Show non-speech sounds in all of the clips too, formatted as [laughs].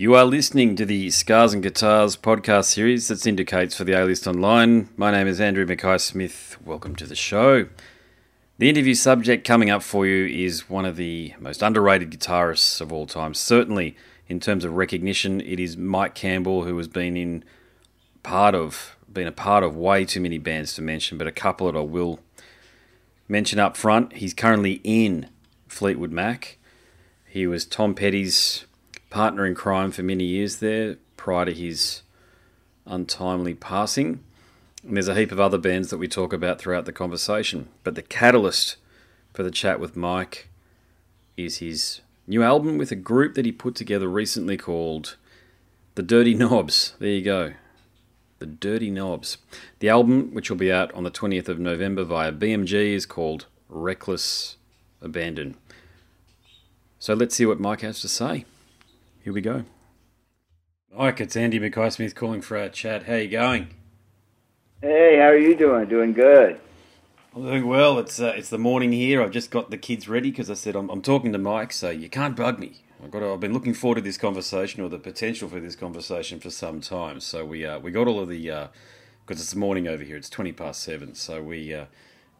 You are listening to the Scars and Guitars podcast series that syndicates for the A List Online. My name is Andrew Mackay Smith. Welcome to the show. The interview subject coming up for you is one of the most underrated guitarists of all time. Certainly, in terms of recognition, it is Mike Campbell, who has been in part of been a part of way too many bands to mention, but a couple that I will mention up front. He's currently in Fleetwood Mac. He was Tom Petty's partner in crime for many years there prior to his untimely passing. And there's a heap of other bands that we talk about throughout the conversation. But the catalyst for the chat with Mike is his new album with a group that he put together recently called The Dirty Knobs. There you go. The Dirty Knobs. The album, which will be out on the 20th of November via BMG, is called Wreckless Abandon. So let's see what Mike has to say. Here we go. Mike, it's Andy Mackay Smith calling for our chat. How you going? Hey, how are you doing? Doing good. I'm doing well. It's uh, it's the morning here. I've just got the kids ready because I said I'm, I'm talking to Mike, so you can't bug me. I've got. To, I've been looking forward to this conversation or the potential for this conversation for some time. So we uh, we got all of the because uh, it's the morning over here. It's twenty past seven. So we uh,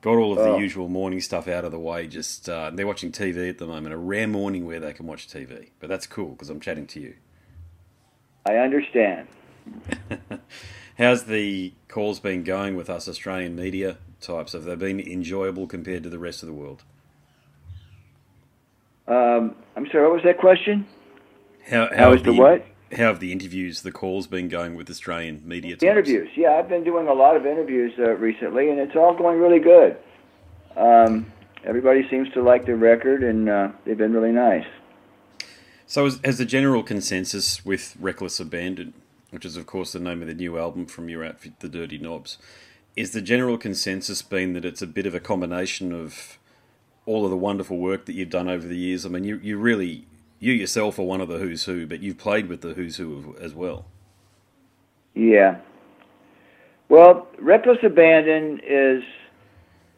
got all of oh. the usual morning stuff out of the way. Just uh, they're watching TV at the moment. A rare morning where they can watch TV, but that's cool because I'm chatting to you. I understand. [laughs] How's the calls been going with us Australian media types? Have they been enjoyable compared to the rest of the world? Um, I'm sorry. What was that question? How, how, how is the, the what? How have the interviews, the calls been going with Australian media? The interviews, yeah, I've been doing a lot of interviews uh, recently, and it's all going really good. Um, everybody seems to like the record, and uh, they've been really nice. So, has, has, the general consensus with Wreckless Abandon, which is, of course, the name of the new album from your outfit, The Dirty Knobs, is the general consensus been that it's a bit of a combination of all of the wonderful work that you've done over the years? I mean, you, you really you yourself are one of the who's who, but you've played with the who's who as well. Yeah. Well, Wreckless Abandon is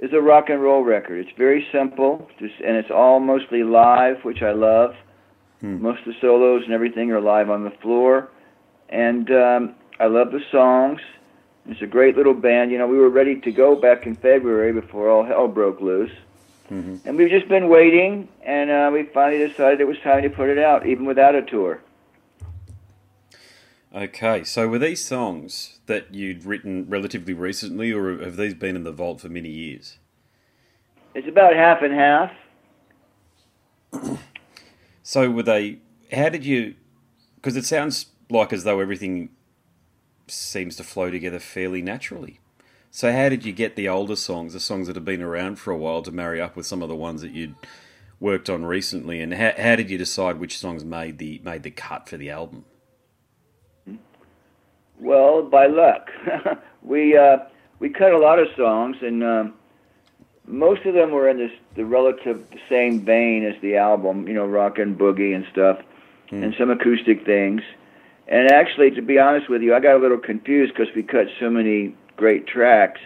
is a rock and roll record. It's very simple, just, and it's all mostly live, which I love. Hmm. Most of the solos and everything are live on the floor, and um, I love the songs. It's a great little band. You know, we were ready to go back in February before all hell broke loose. Mm-hmm. And we've just been waiting, and uh, we finally decided it was time to put it out, even without a tour. Okay, so were these songs that you'd written relatively recently, or have these been in the vault for many years? It's about half and half. [clears throat] so were they? How did you? Because it sounds like as though everything seems to flow together fairly naturally. So how did you get the older songs, the songs that have been around for a while, to marry up with some of the ones that you'd worked on recently? And how, how did you decide which songs made the made the cut for the album? Well, by luck, [laughs] we uh, we cut a lot of songs, and um, most of them were in this the relative same vein as the album, you know, rock and boogie and stuff, mm. and some acoustic things. And actually, to be honest with you, I got a little confused because we cut so many great tracks.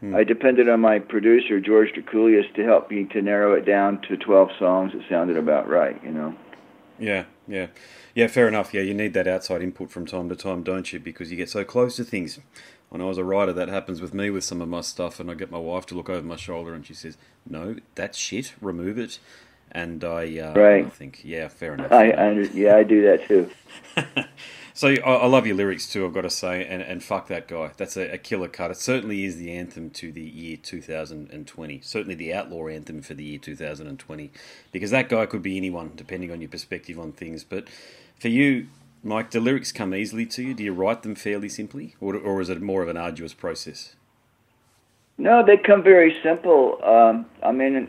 Hmm. I depended on my producer George Drakoulias to help me to narrow it down to 12 songs that sounded about right, you know. Yeah, yeah. Yeah, fair enough. Yeah, you need that outside input from time to time, don't you? Because you get so close to things. When I was a writer, that happens with me with some of my stuff, and I get my wife to look over my shoulder and she says, No, that's shit, remove it. And I, uh, right. I think, yeah, fair enough. I, I yeah, I do that too. [laughs] So I, I, love your lyrics too. I've got to say, and, and fuck that guy. That's a, a, killer cut. It certainly is the anthem to the year 2020. Certainly the outlaw anthem for the year 2020, because that guy could be anyone, depending on your perspective on things. But for you, Mike, do lyrics come easily to you? Do you write them fairly simply, or or is it more of an arduous process? No, they come very simple. Um, I mean,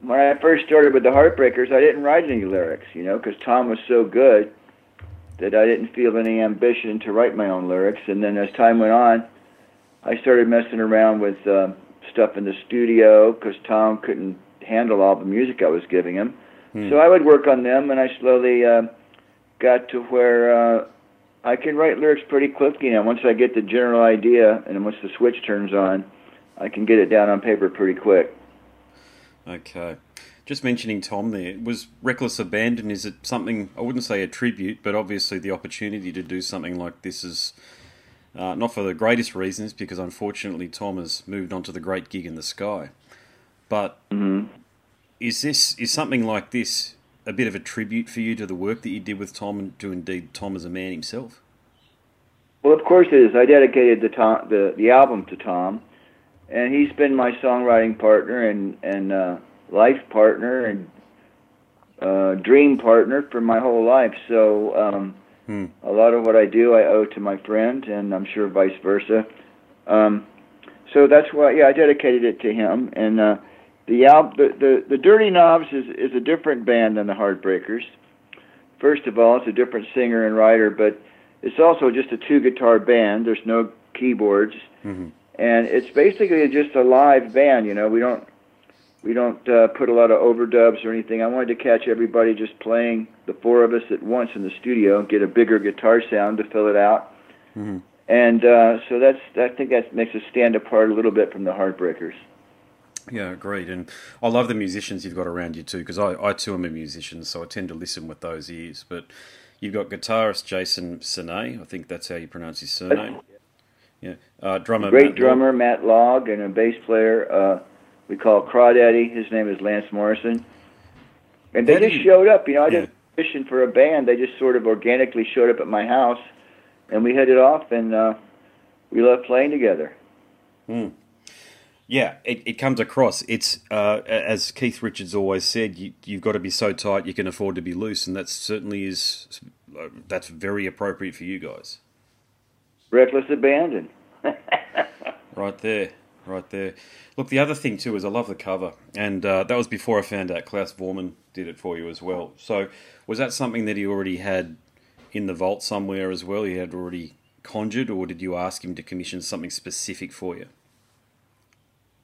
when I first started with the Heartbreakers, I didn't write any lyrics, you know, because Tom was so good that I didn't feel any ambition to write my own lyrics. And then as time went on, I started messing around with uh, stuff in the studio because Tom couldn't handle all the music I was giving him. Hmm. So I would work on them, and I slowly uh, got to where uh, I can write lyrics pretty quickly now. Once I get the general idea, and once the switch turns on, I can get it down on paper pretty quick. Okay. Just mentioning Tom there, was Wreckless Abandon, is it something, I wouldn't say a tribute, but obviously the opportunity to do something like this is uh, not for the greatest reasons, because unfortunately Tom has moved on to the great gig in the sky. But hmm is this, is something like this a bit of a tribute for you to the work that you did with Tom and to indeed Tom as a man himself? Well, of course it is. I dedicated the Tom, the the album to Tom, and he's been my songwriting partner and and uh, life partner and uh, dream partner for my whole life. So um, Hmm. a lot of what I do, I owe to my friend, and I'm sure vice versa. Um, so that's why, yeah, I dedicated it to him. And uh, the, al- the the the Dirty Knobs is is a different band than the Heartbreakers. First of all, it's a different singer and writer, but it's also just a two guitar band. There's no keyboards, Mhm. and it's basically just a live band. You know, we don't we don't uh, put a lot of overdubs or anything. I wanted to catch everybody just playing the four of us at once in the studio and get a bigger guitar sound to fill it out. Mhm. And uh, so that's I think that makes us stand apart a little bit from the Heartbreakers. Yeah, agreed. And I love the musicians you've got around you too, because I, I too am a musician, so I tend to listen with those ears. But you've got guitarist Jason Sine, I think that's how you pronounce his surname. Yeah, uh, drummer Great Matt drummer Matt Laug and a bass player uh, we call Crawdaddy. His name is Lance Morrison. And they just showed up. You know, I Yeah. didn't audition for a band. They just sort of organically showed up at my house, and we hit it off, and uh, we love playing together. Yeah, it, it comes across. It's uh, as Keith Richards always said, you, you've got to be so tight you can afford to be loose, and that certainly is uh, that's very appropriate for you guys. Reckless abandon. [laughs] Right there, right there. Look, the other thing too is I love the cover, and uh, that was before I found out Klaus Voormann did it for you as well. So, was that something that he already had in the vault somewhere as well? He had already conjured, or did you ask him to commission something specific for you?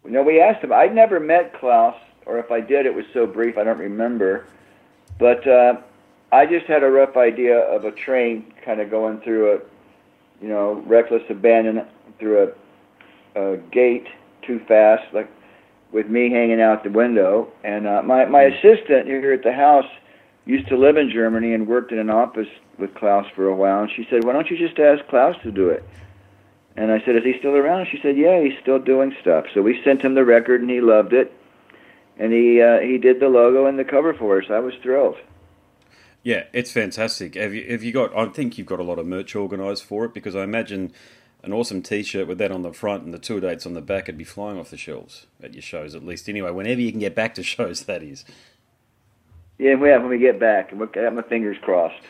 No, we asked him. I'd never met Klaus, or if I did, it was so brief I don't remember. But uh, I just had a rough idea of a train kind of going through a, you know, reckless abandon through a, a gate too fast, like with me hanging out the window. And uh, my my assistant here at the house used to live in Germany and worked in an office with Klaus for a while. And she said, "Why don't you just ask Klaus to do it?" And I said, "Is he still around?" And She said, "Yeah, he's still doing stuff." So we sent him the record, and he loved it. And he uh, he did the logo and the cover for us. I was thrilled. Yeah, it's fantastic. Have you have you got? I think you've got a lot of merch organised for it because I imagine an awesome T-shirt with that on the front and the tour dates on the back would be flying off the shelves at your shows at least. Anyway, whenever you can get back to [laughs] shows, that is. Yeah, we have when we get back, we got my fingers crossed.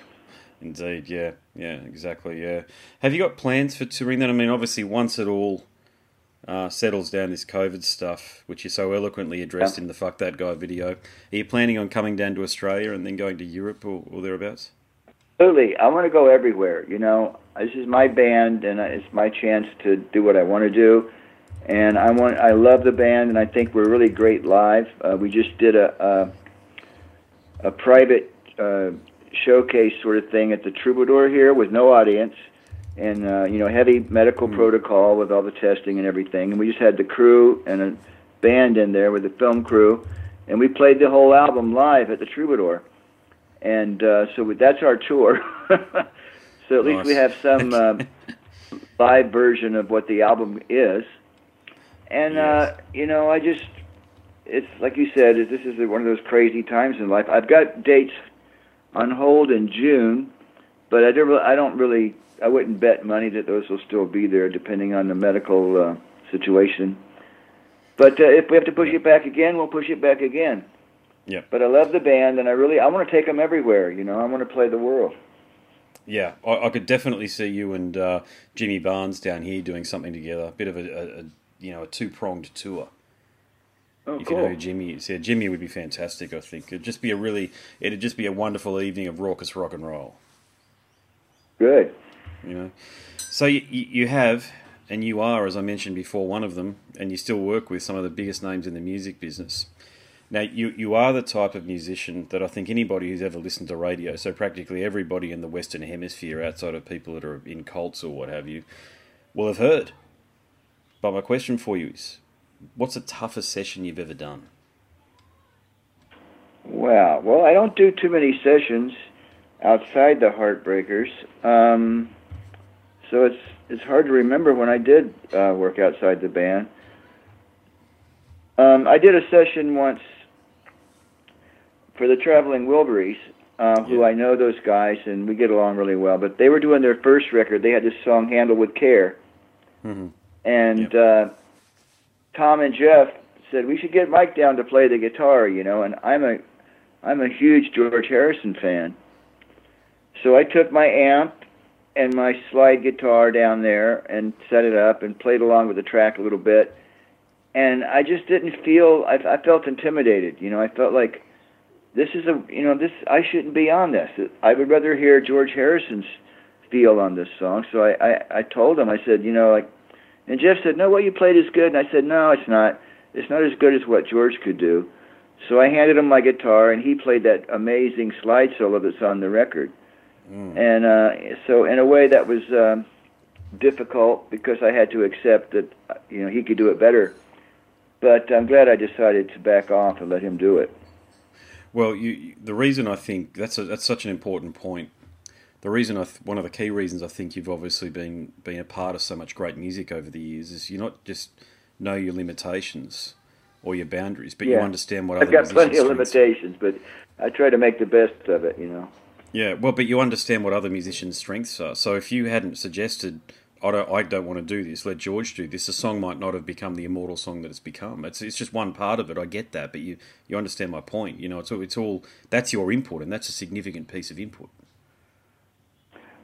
Indeed, yeah, yeah, exactly, yeah. Have you got plans for touring then? I mean, obviously, once it all uh, settles down, this COVID stuff, which you so eloquently addressed Yeah. in the "Fuck That Guy" video, are you planning on coming down to Australia and then going to Europe or, or thereabouts? Absolutely, I want to go everywhere. You know, this is my band, and it's my chance to do what I want to do. And I want, I love the band, and I think we're really great live. Uh, we just did a a, a private uh, showcase sort of thing at the Troubadour here with no audience, and uh, you know, heavy medical protocol with all the testing and everything. And we just had the crew and a band in there with the film crew, and we played the whole album live at the Troubadour and uh, so that's our tour. [laughs] so at least we have some uh, [laughs] live version of what the album is. And uh, you know, I just it's like you said, this is one of those crazy times in life. I've got dates on hold in June, but I don't. re- I don't really. I wouldn't bet money that those will still be there, depending on the medical uh, situation. But uh, if we have to push it back again, we'll push it back again. Yep. But I love the band, and I really I want to take them everywhere. You know, I want to play the world. Yeah, I, I could definitely see you and uh, Jimmy Barnes down here doing something together. A bit of a, a, a you know a two pronged tour. Oh, if you know who Jimmy is, yeah, Jimmy would be fantastic. I think it'd just be a really, it'd just be a wonderful evening of raucous rock and roll. Good. You know, so you you have, and you are, as I mentioned before, one of them, and you still work with some of the biggest names in the music business. Now, you, you are the type of musician that I think anybody who's ever listened to radio, so practically everybody in the Western Hemisphere, outside of people that are in cults or what have you, will have heard. But my question for you is what's the toughest session you've ever done? Wow. Well, I don't do too many sessions outside the Heartbreakers, um, so it's it's hard to remember when I did uh, work outside the band. Um, I did a session once for the Traveling Wilburys, uh, who Yeah. I know those guys and we get along really well. But they were doing their first record. They had this song "Handle with Care," hmm and uh, Tom and Jeff said we should get Mike down to play the guitar, you know. And I'm a I'm a huge George Harrison fan, so I took my amp and my slide guitar down there and set it up and played along with the track a little bit. And I just didn't feel I, I felt intimidated, you know. I felt like this is a you know this I shouldn't be on this. I would rather hear George Harrison's feel on this song. So I I, I told him I said you know like and Jeff said, "No, what you played is good." And I said, "No, it's not. It's not as good as what George could do." So I handed him my guitar, and he played that amazing slide solo that's on the record. Mm. And uh, so, in a way, that was um, difficult because I had to accept that you know he could do it better. But I'm glad I decided to back off and let him do it. Well, you, the reason I think that's a, that's such an important point. The reason I th- one of the key reasons I think you've obviously been been a part of so much great music over the years is you not just know your limitations or your boundaries, but you understand what other. I've got plenty of limitations, but I try to make the best of it. You know. Yeah, well, but you understand what other musicians' strengths are. So if you hadn't suggested, I don't, I don't want to do this, let George do this, the song might not have become the immortal song that it's become. It's, it's just one part of it. I get that, but you, you understand my point. You know, it's all, it's all that's your input, and that's a significant piece of input.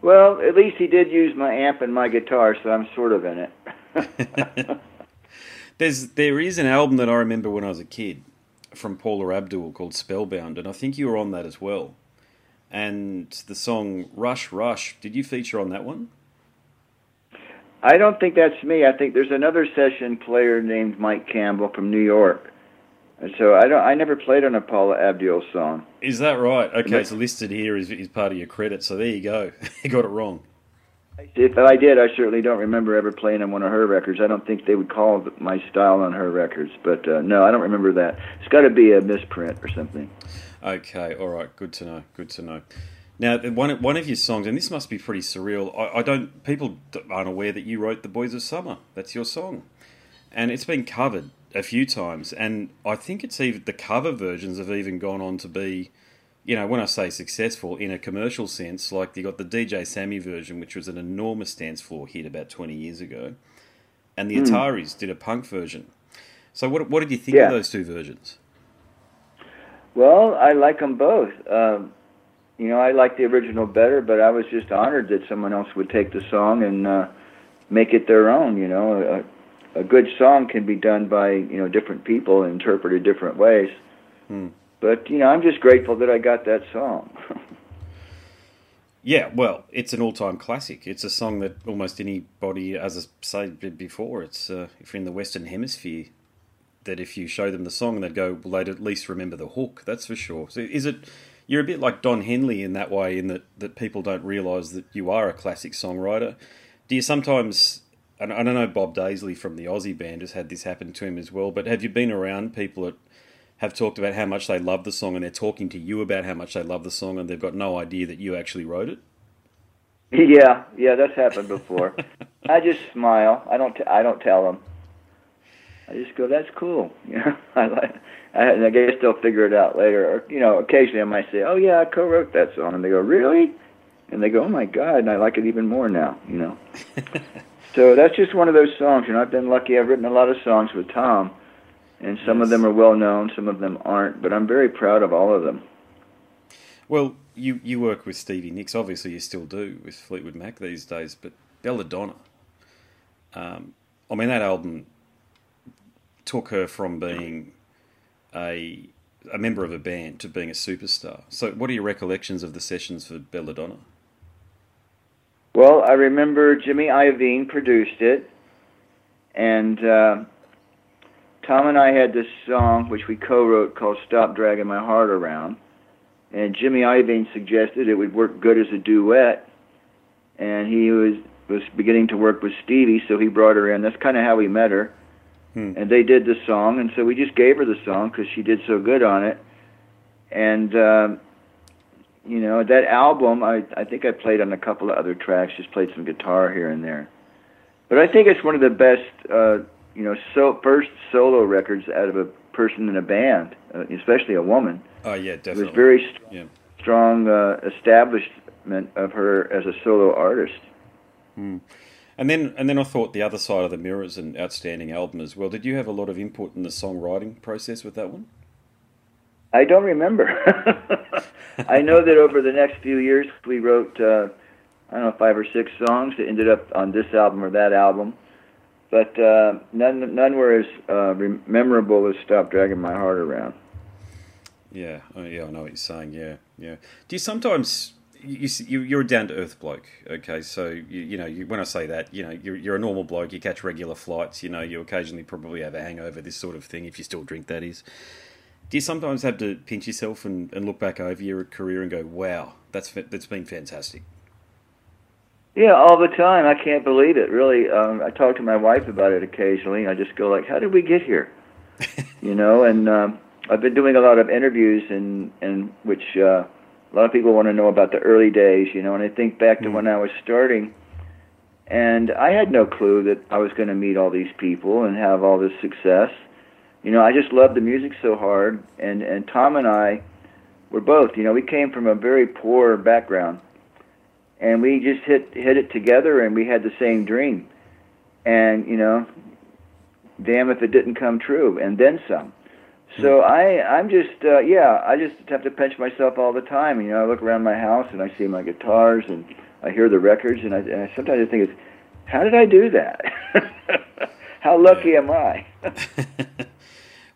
Well, at least he did use my amp and my guitar, so I'm sort of in it. [laughs] [laughs] There's there is an album that I remember when I was a kid from Paula Abdul called Spellbound, and I think you were on that as well. And the song Rush Rush, did you feature on that one? I don't think that's me. I think there's another session player named Mike Campbell from New York. And so I don't. I never played on a Paula Abdul song. Is that right? Okay, Yeah. it's listed here is, is part of your credit, so there you go. [laughs] you got it wrong. If I did, I certainly don't remember ever playing on one of her records. I don't think they would call my style on her records. But uh, no, I don't remember that. It's got to be a misprint or something. Okay, all right, good to know. Good to know. Now, one one of your songs, and this must be pretty surreal. I, I don't. People aren't aware that you wrote "The Boys of Summer." That's your song, and it's been covered a few times. And I think it's even the cover versions have even gone on to be, you know, when I say successful in a commercial sense, like you got the DJ Sammy version, which was an enormous dance floor hit about twenty years ago, and the Hmm. Ataris did a punk version. So, what what did you think Yeah. of those two versions? Well, I like them both. Um, you know, I like the original better, but I was just honored that someone else would take the song and uh, make it their own. You know, a, a good song can be done by you know different people and interpreted different ways. Hmm. But you know, I'm just grateful that I got that song. Yeah, well, it's an all-time classic. It's a song that almost anybody, as I said before, it's uh, if you're in the Western Hemisphere, that if you show them the song, they'd go, well, they'd at least remember the hook. That's for sure. So, is it? You're a bit like Don Henley in that way, in that that people don't realise that you are a classic songwriter. Do you sometimes? And I don't know Bob Daisley from the Aussie band has had this happen to him as well. But have you been around people that have talked about how much they love the song, and they're talking to you about how much they love the song, and they've got no idea that you actually wrote it? yeah, yeah, that's happened before. [laughs] I just smile. I don't. T- I don't tell them. I just go, "That's cool." [laughs] You know, I like. I, and I guess they'll figure it out later. Or you know, occasionally I might say, "Oh yeah, I co-wrote that song," and they go, "Really?" And they go, "Oh my god!" And I like it even more now. You know. [laughs] so that's just one of those songs. You know, I've been lucky. I've written a lot of songs with Tom, and some of them are well known, some of them aren't. But I'm very proud of all of them. Well, you, you work with Stevie Nicks, obviously you still do with Fleetwood Mac these days, but Belladonna, um, I mean, that album took her from being a, a member of a band to being a superstar. So, what are your recollections of the sessions for Belladonna? Well, I remember Jimmy Iovine produced it, and uh, Tom and I had this song which we co-wrote called "Stop Dragging My Heart Around," and Jimmy Iovine suggested it would work good as a duet, and he was was beginning to work with Stevie, so he brought her in. That's kind of how we met her, Hmm. and they did the song, and so we just gave her the song because she did so good on it. and um, you know that album. I I think I played on a couple of other tracks. Just played some guitar here and there, but I think it's one of the best. Uh, you know, so first solo records out of a person in a band, uh, especially a woman. Oh yeah, definitely. It was very st- yeah. strong uh, establishment of her as a solo artist. Mm. And then, and then I thought the other side of the mirror is an outstanding album as well. Did you have a lot of input in the songwriting process with that one? I don't remember. [laughs] I know that over the next few years we wrote, uh, I don't know, five or six songs that ended up on this album or that album, but uh, none none were as uh, memorable as "Stop Dragging My Heart Around." Yeah, oh, yeah, I know what you're saying. Yeah, yeah. Do you sometimes you, you you're a down to earth bloke, okay? So you, you know you, when I say that, you know you're you're a normal bloke. You catch regular flights. You know you occasionally probably have a hangover, this sort of thing. If you still drink, that is. Do you sometimes have to pinch yourself and, and look back over your career and go, "Wow, that's that's been fantastic." Yeah, all the time. I can't believe it. Really, um, I talk to my wife about it occasionally. I just go like, "How did we get here?" [laughs] you know, and um, I've been doing a lot of interviews in in which. Uh, a lot of people want to know about the early days, you know, and I think back to mm when I was starting, and I had no clue that I was going to meet all these people and have all this success. You know, I just loved the music so hard, and and Tom and I were both, you know, we came from a very poor background, and we just hit hit it together, and we had the same dream, and you know, damn if it didn't come true, and then some. So I, I'm just, uh, yeah, I just have to pinch myself all the time. You know, I look around my house and I see my guitars and I hear the records, and I, and I sometimes I think, it's, how did I do that? [laughs] how lucky am I? [laughs]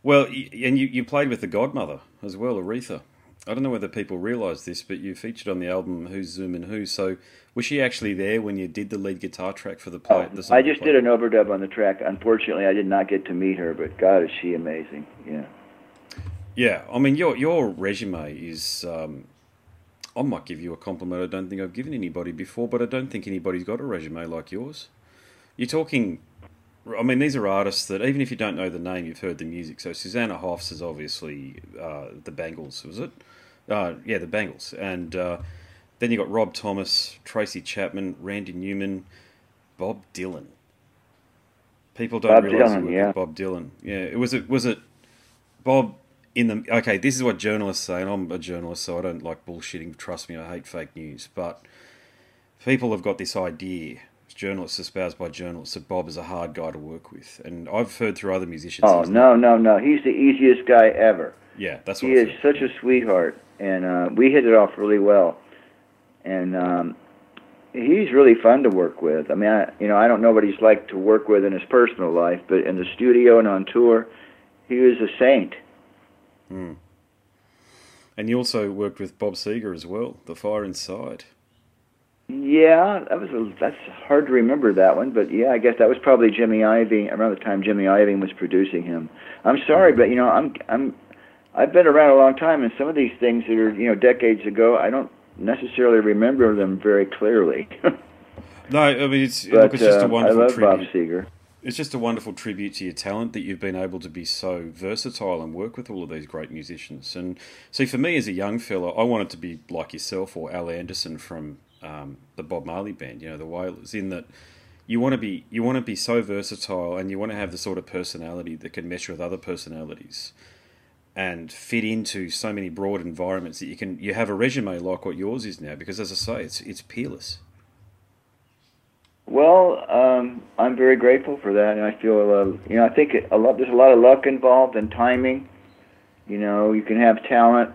well, and you, you played with the godmother as well, Aretha. I don't know whether people realise this, but you featured on the album Who's Zooming Who. So was she actually there when you did the lead guitar track for the play? Oh, the I just did an overdub on the track. Unfortunately, I did not get to meet her, but God, is she amazing! Yeah. Yeah, I mean your your resume is. Um, I might give you a compliment. I don't think I've given anybody before, but I don't think anybody's got a resume like yours. You're talking. I mean, these are artists that even if you don't know the name, you've heard the music. So Susanna Hoffs is obviously uh, the Bangles, was it? Uh, yeah, the Bangles, and uh, then you got Rob Thomas, Tracy Chapman, Randy Newman, Bob Dylan. People don't Bob realize Dylan, yeah. Bob Dylan. Yeah, it was it was it Bob in the okay, this is what journalists say, and I'm a journalist, so I don't like bullshitting. Trust me, I hate fake news. But people have got this idea, journalists espoused by journalists, that Bob is a hard guy to work with, and I've heard through other musicians. Oh no, no, no! He's the easiest guy ever. Yeah, that's what he is. Such a sweetheart, and uh, we hit it off really well. And um, he's really fun to work with. I mean, I, you know, I don't know what he's like to work with in his personal life, but in the studio and on tour, he was a saint Mm. And you also worked with Bob Seger as well, The Fire Inside. Yeah, that was a, that's hard to remember that one, but yeah, I guess that was probably Jimmy Iovine around the time Jimmy Iovine was producing him. I'm sorry, mm-hmm. but you know, I'm I'm I've been around a long time, and some of these things that are you know decades ago, I don't necessarily remember them very clearly. [laughs] no, I mean it's, but, look, it's just a wonderful uh, I love tribute. Bob Seger it's just a wonderful tribute to your talent that you've been able to be so versatile and work with all of these great musicians. And see, for me as a young fella, I wanted to be like yourself or Al Anderson from um, the Bob Marley band, you know, the Wailers, in that you want to be you want to be so versatile and you want to have the sort of personality that can mesh with other personalities and fit into so many broad environments that you can you have a resume like what yours is now because as I say it's it's peerless. Well, um, I'm very grateful for that, and I feel, uh, you know, I think a lot. There's a lot of luck involved and timing. You know, you can have talent,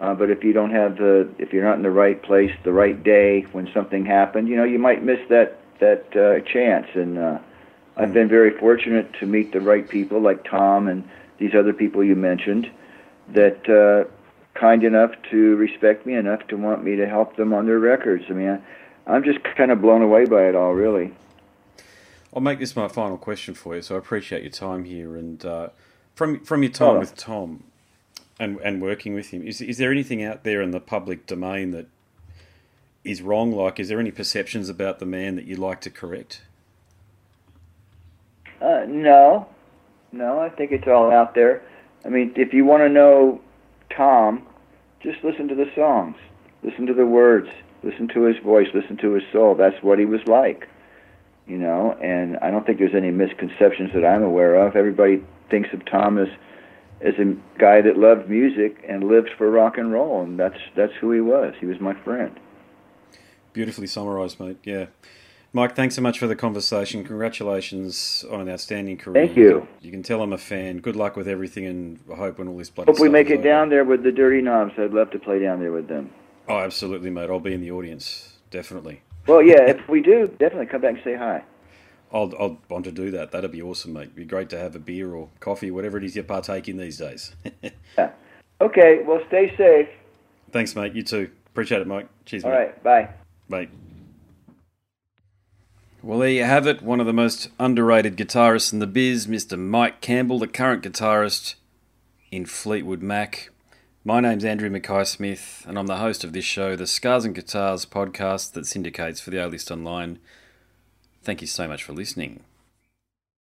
uh, but if you don't have the, if you're not in the right place, the right day when something happened, you know, you might miss that that uh, chance. And uh, I've been very fortunate to meet the right people, like Tom and these other people you mentioned, that uh, kind enough to respect me enough to want me to help them on their records. I mean. I, I'm just kind of blown away by it all, really. I'll make this my final question for you. So I appreciate your time here, and uh, from from your time oh. with Tom, and and working with him, is is there anything out there in the public domain that is wrong? Like, is there any perceptions about the man that you'd like to correct? Uh, no, no. I think it's all out there. I mean, if you want to know Tom, just listen to the songs, listen to the words, listen to his voice, listen to his soul. That's what he was like, you know. And I don't think there's any misconceptions that I'm aware of. Everybody thinks of Tom as as a guy that loved music and lived for rock and roll, and that's that's who he was. He was my friend. Beautifully summarised, mate. Yeah. Mike, thanks so much for the conversation. Congratulations on an outstanding career. Thank you. You can tell I'm a fan. Good luck with everything, and I hope when all this bloody Hope we make it over- down there with the Dirty Knobs. I'd love to play down there with them. Oh, absolutely, mate. I'll be in the audience. Definitely. Well, yeah, if we do, definitely come back and say hi. I'll, I'll want to do that. That'd be awesome, mate. It'd be great to have a beer or coffee, whatever it is you partake in these days. [laughs] Yeah. Okay, well, stay safe. Thanks, mate. You too. Appreciate it, Mike. Cheers, All mate. right, bye. Mate. Well, there you have it. One of the most underrated guitarists in the biz, Mr. Mike Campbell, the current guitarist in Fleetwood Mac. My name's Andrew Mackay Smith, and I'm the host of this show, the Scars and Guitars podcast that syndicates for the A List Online. Thank you so much for listening.